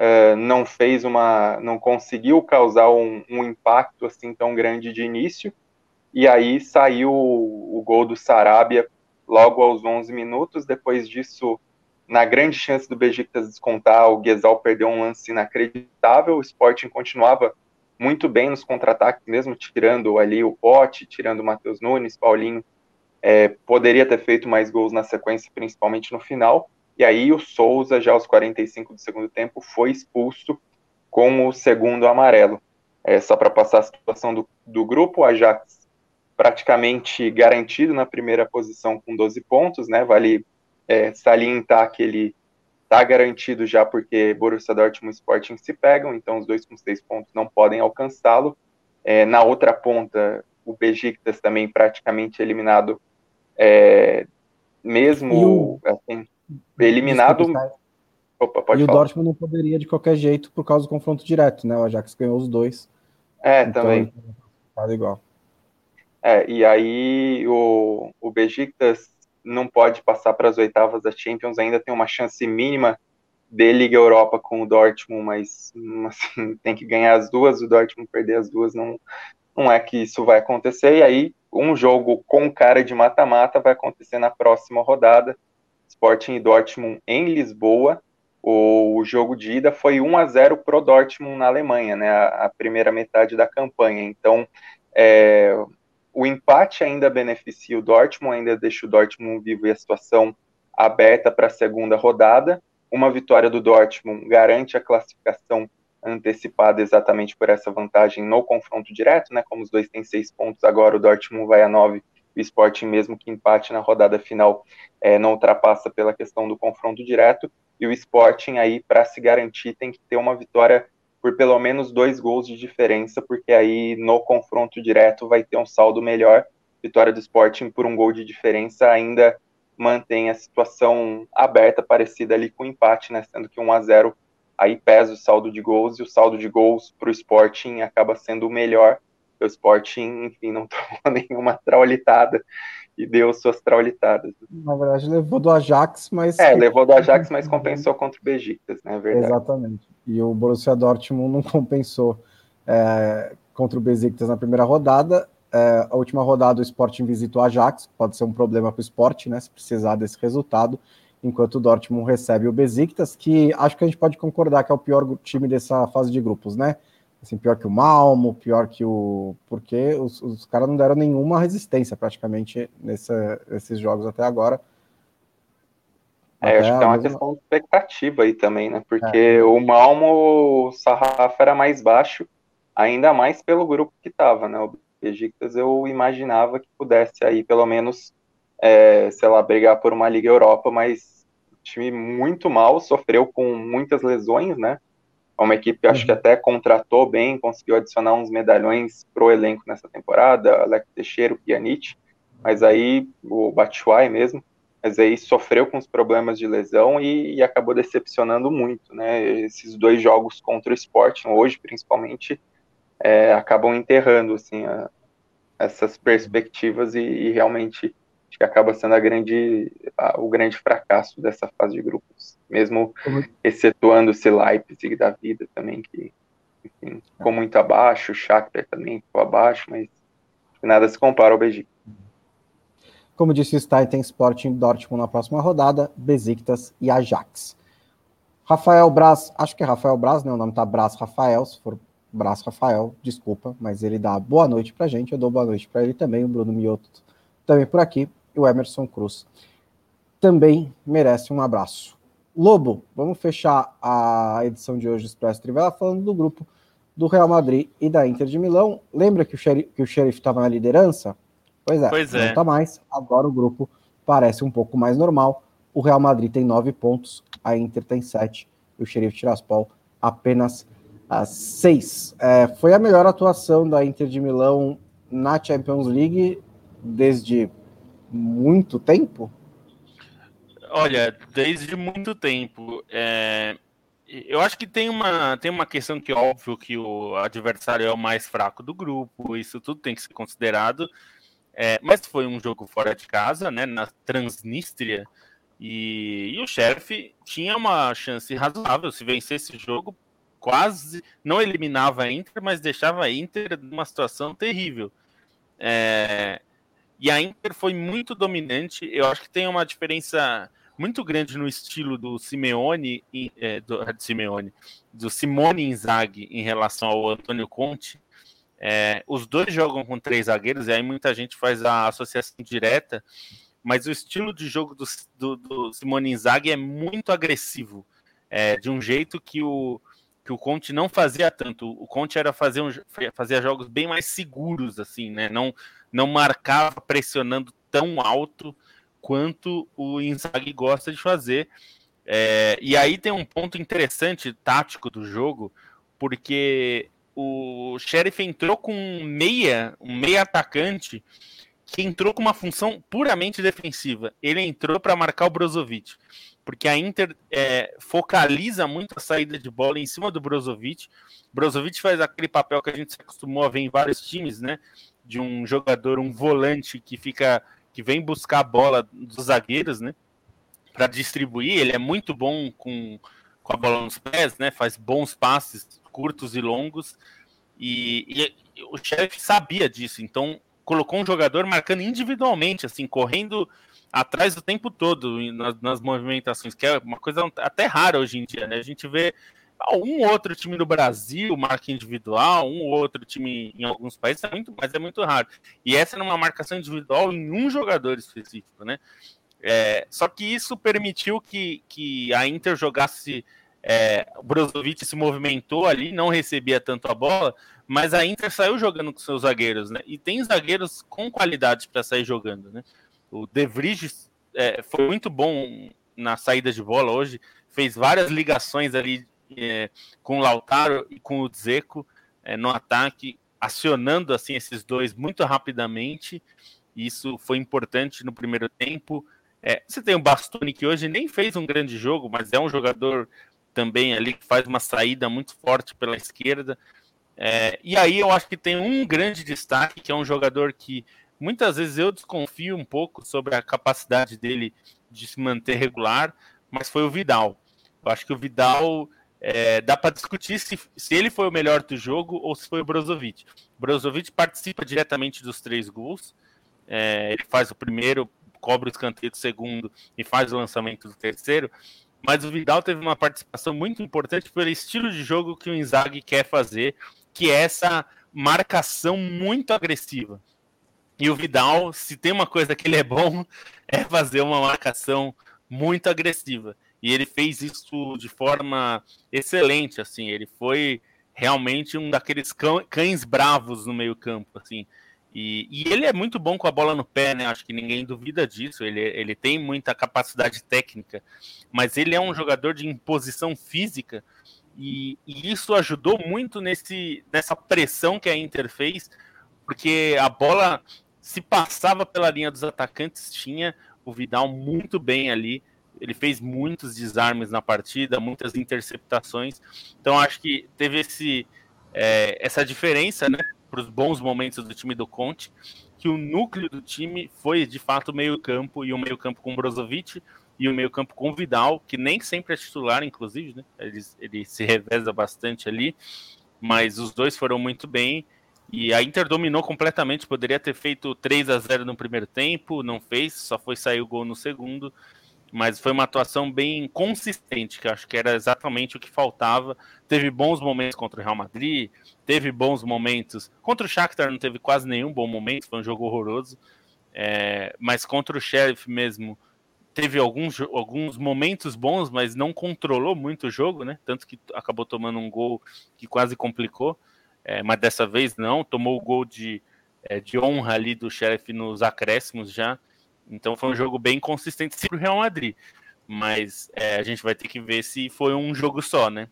uh, não fez uma, não conseguiu causar um, um, impacto assim tão grande de início. E aí saiu o, o gol do Sarabia logo aos 11 minutos. Depois disso, na grande chance do Besiktas descontar, o Guesal perdeu um lance inacreditável. O Sporting continuava muito bem nos contra-ataques, mesmo tirando ali o Pote, tirando o Matheus Nunes, Paulinho é, poderia ter feito mais gols na sequência, principalmente no final. E aí o Souza, já aos 45 do segundo tempo, foi expulso com o segundo amarelo. É, só para passar a situação do, do grupo, o Ajax praticamente garantido na primeira posição com 12 pontos, né? Vale é, salientar que ele está garantido já porque Borussia Dortmund e Sporting se pegam, então os dois com seis pontos não podem alcançá-lo. É, na outra ponta, o Besiktas também praticamente eliminado é, mesmo o, assim, eliminado. Opa, pode e falar. o Dortmund não poderia de qualquer jeito por causa do confronto direto, né? O Ajax ganhou os dois. É, então, também. Tá igual. É, e aí o, o Besiktas não pode passar para as oitavas da Champions, ainda tem uma chance mínima de Liga Europa com o Dortmund, mas assim, tem que ganhar as duas, o Dortmund perder as duas não, não é que isso vai acontecer, e aí um jogo com cara de mata-mata vai acontecer na próxima rodada. Sporting e Dortmund em Lisboa. O jogo de ida foi 1 a 0 pro Dortmund na Alemanha, né? A, a primeira metade da campanha. Então, é, o empate ainda beneficia o Dortmund, ainda deixa o Dortmund vivo e a situação aberta para a segunda rodada. Uma vitória do Dortmund garante a classificação antecipada exatamente por essa vantagem no confronto direto, né? Como os dois têm seis pontos agora, o Dortmund vai a nove, o Sporting mesmo que empate na rodada final é, não ultrapassa pela questão do confronto direto, e o Sporting aí para se garantir tem que ter uma vitória por pelo menos dois gols de diferença, porque aí no confronto direto vai ter um saldo melhor. Vitória do Sporting por um gol de diferença ainda mantém a situação aberta, parecida ali com o empate, né? Sendo que 1 a 0 aí pesa o saldo de gols e o saldo de gols para o Sporting acaba sendo o melhor. O Sporting, enfim, não tomou nenhuma traulitada e deu suas traulitadas. Na verdade, levou do Ajax, mas. É, levou do Ajax, mas compensou contra o Besiktas, né? É verdade. Exatamente. E o Borussia Dortmund não compensou é, contra o Besiktas na primeira rodada. É, a última rodada, o Sporting visita o Ajax, pode ser um problema para o Sporting, né? Se precisar desse resultado enquanto o Dortmund recebe o Besiktas, que acho que a gente pode concordar que é o pior time dessa fase de grupos, né? Assim, pior que o Malmo, pior que o. Porque os, os caras não deram nenhuma resistência praticamente nessa, nesses jogos até agora. É, até acho que é uma mesma... questão de expectativa aí também, né? Porque é. o Malmo, o sarrafo era mais baixo, ainda mais pelo grupo que tava, né? O Besiktas eu imaginava que pudesse aí pelo menos é, sei lá, brigar por uma Liga Europa, mas time muito mal, sofreu com muitas lesões, né? É uma equipe, acho que uhum. até contratou bem, conseguiu adicionar uns medalhões pro elenco nessa temporada, Alex Teixeira, o Pjanic, mas aí o Batshuayi mesmo, mas aí sofreu com os problemas de lesão e, e acabou decepcionando muito, né? Esses dois jogos contra o Sporting, hoje principalmente, é, acabam enterrando assim a, essas perspectivas e, e, realmente que acaba sendo a grande, a, o grande fracasso dessa fase de grupos, mesmo Como... excetuando-se Leipzig da vida também, que enfim, ficou muito abaixo, o Shakhtar também ficou abaixo, mas nada se compara ao Beijing. Como disse o Stein, tem Sporting Dortmund na próxima rodada, Besiktas e Ajax. Rafael Braz, acho que é Rafael Braz, né? O nome tá Braz Rafael, se for Braz Rafael, desculpa, mas ele dá boa noite pra gente, eu dou boa noite para ele também, o Bruno Mioto também por aqui, o Emerson Cruz também merece um abraço. Lobo, vamos fechar a edição de hoje do Expresso Trivela falando do grupo do Real Madrid e da Inter de Milão. Lembra que o Sheriff estava na liderança? Pois é, pois é. não tá mais. Agora o grupo parece um pouco mais normal. O Real Madrid tem nove pontos, a Inter tem sete e o Xerife Tiraspol apenas uh, seis. É, foi a melhor atuação da Inter de Milão na Champions League desde muito tempo? Olha, desde muito tempo. É... Eu acho que tem uma, tem uma questão que é óbvio que o adversário é o mais fraco do grupo, isso tudo tem que ser considerado. É, mas foi um jogo fora de casa, né, na Transnistria, e, e o Sheriff tinha uma chance razoável se vencesse esse jogo, quase não eliminava a Inter, mas deixava a Inter numa situação terrível. É, e a Inter foi muito dominante. Eu acho que tem uma diferença muito grande no estilo do Simeone, é, do, do Simeone, do Simone Inzaghi em relação ao Antônio Conte. É, os dois jogam com três zagueiros, e aí muita gente faz a associação direta, mas o estilo de jogo do, do, do Simone Inzaghi é muito agressivo, é, de um jeito que o, que o Conte não fazia tanto. O Conte era fazer um, fazia jogos bem mais seguros, assim, né? Não, não marcava pressionando tão alto quanto o Inzaghi gosta de fazer. É, e aí tem um ponto interessante tático do jogo, porque o Sheriff entrou com um meia, um meia atacante que entrou com uma função puramente defensiva. Ele entrou para marcar o Brozovic, porque a Inter é, focaliza muito a saída de bola em cima do Brozovic. Brozovic faz aquele papel que a gente se acostumou a ver em vários times, né? De um jogador, um volante que fica, que vem buscar a bola dos zagueiros, né? Para distribuir. Ele é muito bom com, com a bola nos pés, né? Faz bons passes curtos e longos. E, e o chefe sabia disso, então colocou um jogador marcando individualmente, assim, correndo atrás o tempo todo nas, nas, movimentações, que é uma coisa até rara hoje em dia, né? A gente vê um outro time do Brasil marca individual, um outro time em alguns países, é muito, mas é muito raro. E essa era uma marcação individual em um jogador específico, né? É, só que isso permitiu que, que a Inter jogasse é, o Brozovic se movimentou ali, não recebia tanto a bola, mas a Inter saiu jogando com seus zagueiros, né? E tem zagueiros com qualidade para sair jogando, né? O De Vries é, foi muito bom na saída de bola hoje, fez várias ligações ali é, com o Lautaro e com o Dzeko é, no ataque, acionando assim esses dois muito rapidamente. Isso foi importante no primeiro tempo. É, você tem o Bastoni que hoje nem fez um grande jogo, mas é um jogador também ali que faz uma saída muito forte pela esquerda. É, e aí eu acho que tem um grande destaque, que é um jogador que muitas vezes eu desconfio um pouco sobre a capacidade dele de se manter regular, mas foi o Vidal. Eu acho que o Vidal é, dá para discutir se, se ele foi o melhor do jogo ou se foi o Brozovic. Brozovic participa diretamente dos três gols. É, ele faz o primeiro, cobra o escanteio do segundo e faz o lançamento do terceiro mas o Vidal teve uma participação muito importante pelo estilo de jogo que o Inzaghi quer fazer, que é essa marcação muito agressiva. E o Vidal, se tem uma coisa que ele é bom, é fazer uma marcação muito agressiva. E ele fez isso de forma excelente, assim, ele foi realmente um daqueles cães bravos no meio-campo, assim. E, e, ele é muito bom com a bola no pé, né? Acho que ninguém duvida disso. Ele, ele tem muita capacidade técnica, mas ele é um jogador de imposição física e, e, isso ajudou muito nesse, nessa pressão que a Inter fez, porque a bola se passava pela linha dos atacantes, tinha o Vidal muito bem ali. Ele fez muitos desarmes na partida, muitas interceptações. Então acho que teve esse, é, essa diferença, né, para os bons momentos do time do Conte, que o núcleo do time foi de fato meio campo e o meio campo com Brozovic e o meio campo com Vidal, que nem sempre é titular, inclusive, né? Ele, ele se reveza bastante ali, mas os dois foram muito bem. E a Inter dominou completamente, poderia ter feito 3 a 0 no primeiro tempo, não fez, só foi sair o gol no segundo. Mas foi uma atuação bem consistente, que acho que era exatamente o que faltava. Teve bons momentos contra o Real Madrid, teve bons momentos. Contra o Shakhtar não teve quase nenhum bom momento, foi um jogo horroroso. É, mas contra o Sheriff mesmo, teve alguns, alguns momentos bons, mas não controlou muito o jogo, né? Tanto que acabou tomando um gol que quase complicou. É, mas dessa vez não, tomou o gol de, é, de honra ali do Sheriff nos acréscimos já. Então foi um jogo bem consistente para o Real Madrid. Mas é, a gente vai ter que ver se foi um jogo só, né?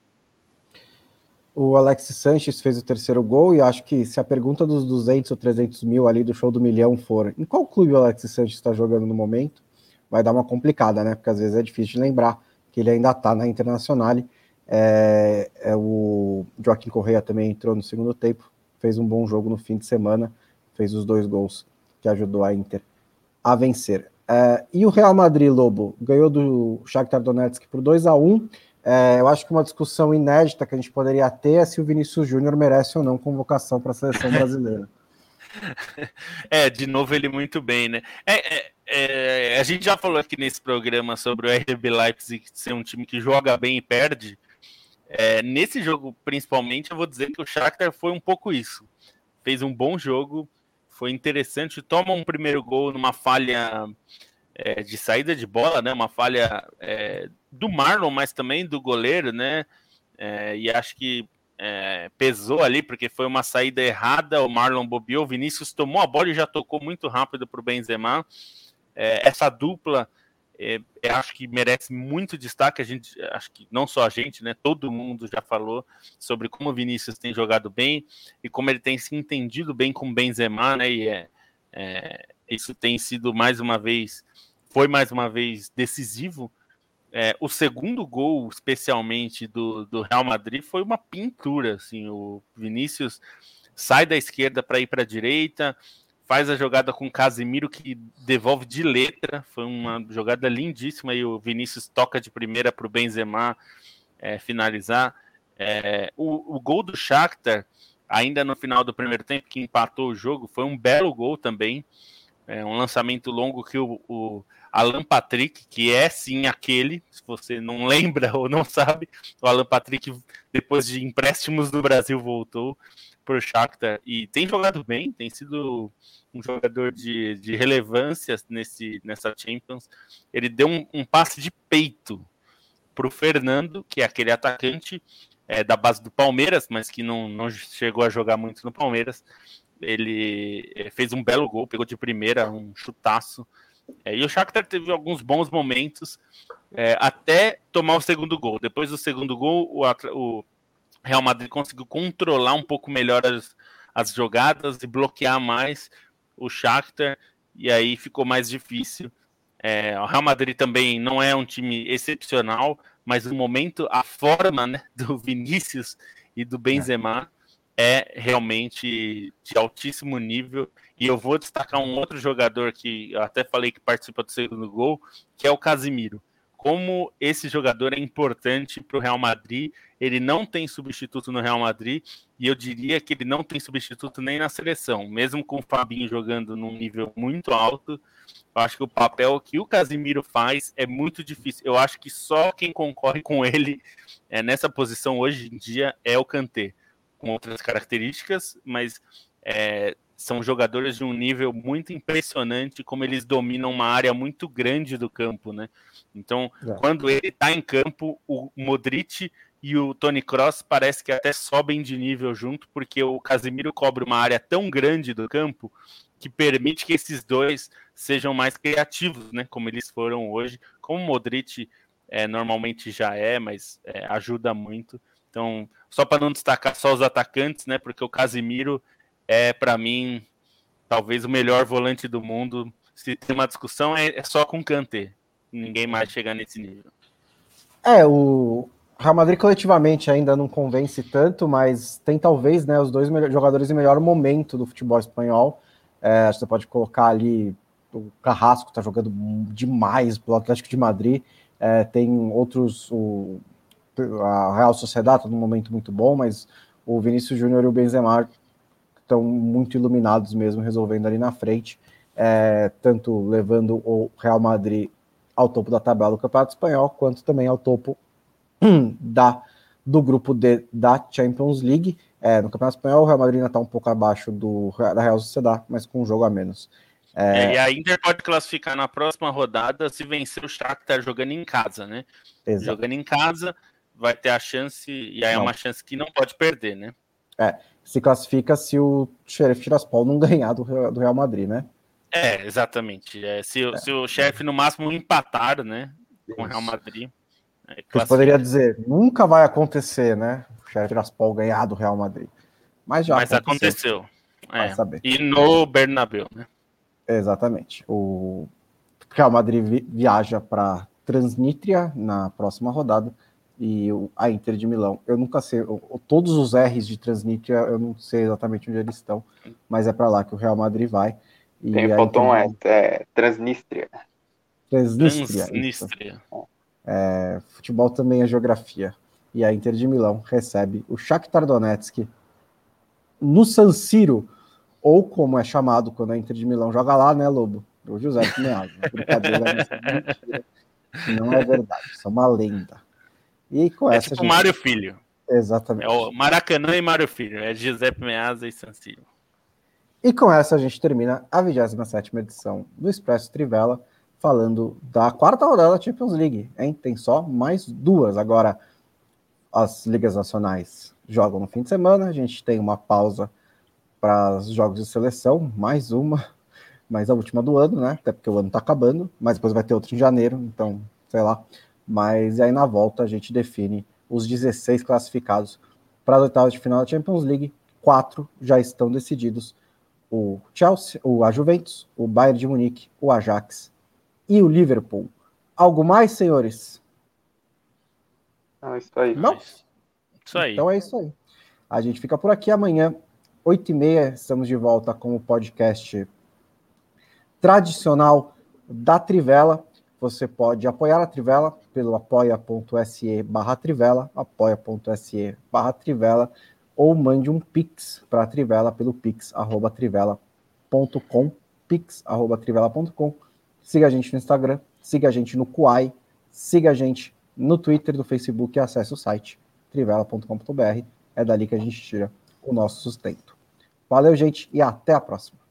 O Alex Sanches fez o terceiro gol e acho que se a pergunta dos 200 ou 300 mil ali do show do milhão for em qual clube o Alex Sanches está jogando no momento, vai dar uma complicada, né? Porque às vezes é difícil de lembrar que ele ainda está na Internacional. É, é, o Joaquim Correia também entrou no segundo tempo, fez um bom jogo no fim de semana, fez os dois gols que ajudou a Inter a vencer. É, e o Real Madrid, Lobo, ganhou do Shakhtar Donetsk por 2 a 1 é, Eu acho que uma discussão inédita que a gente poderia ter é se o Vinícius Júnior merece ou não convocação para a seleção brasileira. É, de novo ele muito bem, né? É, é, é, a gente já falou aqui nesse programa sobre o RB Leipzig ser um time que joga bem e perde. É, nesse jogo, principalmente, eu vou dizer que o Shakhtar foi um pouco isso. Fez um bom jogo, foi interessante. Toma um primeiro gol numa falha é, de saída de bola, né? Uma falha é, do Marlon, mas também do goleiro, né? É, e acho que é, pesou ali, porque foi uma saída errada, o Marlon bobeou, o Vinícius tomou a bola e já tocou muito rápido para o Benzema. É, essa dupla, é, acho que merece muito destaque, a gente, acho que não só a gente, né, todo mundo já falou sobre como o Vinícius tem jogado bem e como ele tem se entendido bem com o Benzema, né, e é, é, isso tem sido mais uma vez, foi mais uma vez decisivo, é, o segundo gol, especialmente do, do Real Madrid, foi uma pintura. Assim, o Vinícius sai da esquerda para ir para a direita, faz a jogada com o Casemiro que devolve de letra. Foi uma jogada lindíssima e o Vinícius toca de primeira para o Benzema é, finalizar. É, o, o, gol do Shakhtar, ainda no final do primeiro tempo, que empatou o jogo, foi um belo gol também. É, um lançamento longo que o, o Alan Patrick, que é sim aquele, se você não lembra ou não sabe, o Alan Patrick, depois de empréstimos do Brasil, voltou para o Shakhtar e tem jogado bem, tem sido um jogador de, de relevância nesse, nessa Champions. Ele deu um, um passe de peito para o Fernando, que é aquele atacante é, da base do Palmeiras, mas que não, não chegou a jogar muito no Palmeiras. Ele fez um belo gol, pegou de primeira, um chutaço é, e o Shakhtar teve alguns bons momentos é, até tomar o segundo gol. Depois do segundo gol, o, o, Real Madrid conseguiu controlar um pouco melhor as, as jogadas e bloquear mais o Shakhtar, e aí ficou mais difícil. É, o Real Madrid também não é um time excepcional, mas no momento a forma né, do Vinícius e do Benzema é realmente de altíssimo nível. E eu vou destacar um outro jogador que eu até falei que participa do segundo gol, que é o Casimiro. Como esse jogador é importante para o Real Madrid, ele não tem substituto no Real Madrid, e eu diria que ele não tem substituto nem na seleção, mesmo com o Fabinho jogando num nível muito alto. Eu acho que o papel que o Casimiro faz é muito difícil. Eu acho que só quem concorre com ele é, nessa posição hoje em dia é o Kanté com outras características, mas é, são jogadores de um nível muito impressionante, como eles dominam uma área muito grande do campo, né? Então, é. quando ele está em campo, o Modric e o Tony Cross parece que até sobem de nível junto, porque o Casemiro cobre uma área tão grande do campo que permite que esses dois sejam mais criativos, né? Como eles foram hoje, como o Modric é, normalmente já é, mas é, ajuda muito. Então, só para não destacar só os atacantes, né? Porque o Casimiro é, para mim, talvez o melhor volante do mundo, se tem uma discussão é, é só com Kanté. Ninguém mais chega nesse nível. É, o Real Madrid coletivamente ainda não convence tanto, mas tem talvez né, os dois jogadores em melhor momento do futebol espanhol. É, você pode colocar ali o Carrasco está jogando demais pelo Atlético de Madrid. É, tem outros, o, a Real Sociedade está num momento muito bom, mas o Vinícius Júnior e o Benzema estão muito iluminados mesmo, resolvendo ali na frente, é, tanto levando o Real Madrid ao topo da tabela do Campeonato Espanhol, quanto também ao topo da, do grupo D da Champions League. É, no Campeonato Espanhol, o Real Madrid ainda está um pouco abaixo do, da Real Sociedade, mas com um jogo a menos. É... É, e a Inter pode classificar na próxima rodada se vencer o Shakhtar jogando em casa, né? Exato. Jogando em casa, vai ter a chance, e aí é não. é uma chance que não pode perder, né? É, se classifica se o Sheriff Tiraspol não ganhar do, do Real Madrid, né? É, exatamente. É, se, é. se o chefe no máximo empatar, né, com o Real Madrid. É, Você poderia dizer, nunca vai acontecer, né? O Sheriff Tiraspol ganhar do Real Madrid. Mas já Mas aconteceu. aconteceu. É. E no Bernabéu, né? Exatamente. O Real Madrid viaja para Transnistria na próxima rodada e a Inter de Milão. Eu nunca sei, todos os R's de Transnistria, eu não sei exatamente onde eles estão, mas é para lá que o Real Madrid vai. E Tem faltou um é, é Transnistria. Transnistria. Transnistria. É, futebol também é geografia. E a Inter de Milão recebe o Shakhtar Donetsk no San Siro ou como é chamado quando a Inter de Milão joga lá, né, Lobo? O José Meazza. Brincadeira, não é verdade, isso é uma lenda. E com é essa. Tipo gente... Mário Filho. Exatamente. É o Maracanã e Mário Filho, é Giuseppe Meazza e Sanciro. E com essa a gente termina a 27 edição do Expresso Trivela, falando da quarta rodada da Champions League. Hein? Tem só mais duas. Agora, as ligas nacionais jogam no fim de semana, a gente tem uma pausa para os jogos de seleção, mais uma, mais a última do ano, né? Até porque o ano está acabando, mas depois vai ter outro em janeiro, então, sei lá. Mas aí na volta a gente define os 16 classificados para as oitavas de final da Champions League. Quatro já estão decididos: o Chelsea, o a Juventus, o Bayern de Munique, o Ajax e o Liverpool. Algo mais, senhores? Não, é isso aí. Não? Isso aí. Então é isso aí. A gente fica por aqui amanhã. 8 e meia, estamos de volta com o podcast tradicional da Trivela. Você pode apoiar a Trivela pelo apoia.se barra Trivela, apoia.se barra Trivela, ou mande um pix para a Trivela pelo pix arroba trivela.com, pix arroba trivela.com. Siga a gente no Instagram, siga a gente no Kuai, siga a gente no Twitter, no Facebook e acesse o site trivela.com.br. É dali que a gente tira o nosso sustento. Valeu, gente, e até a próxima.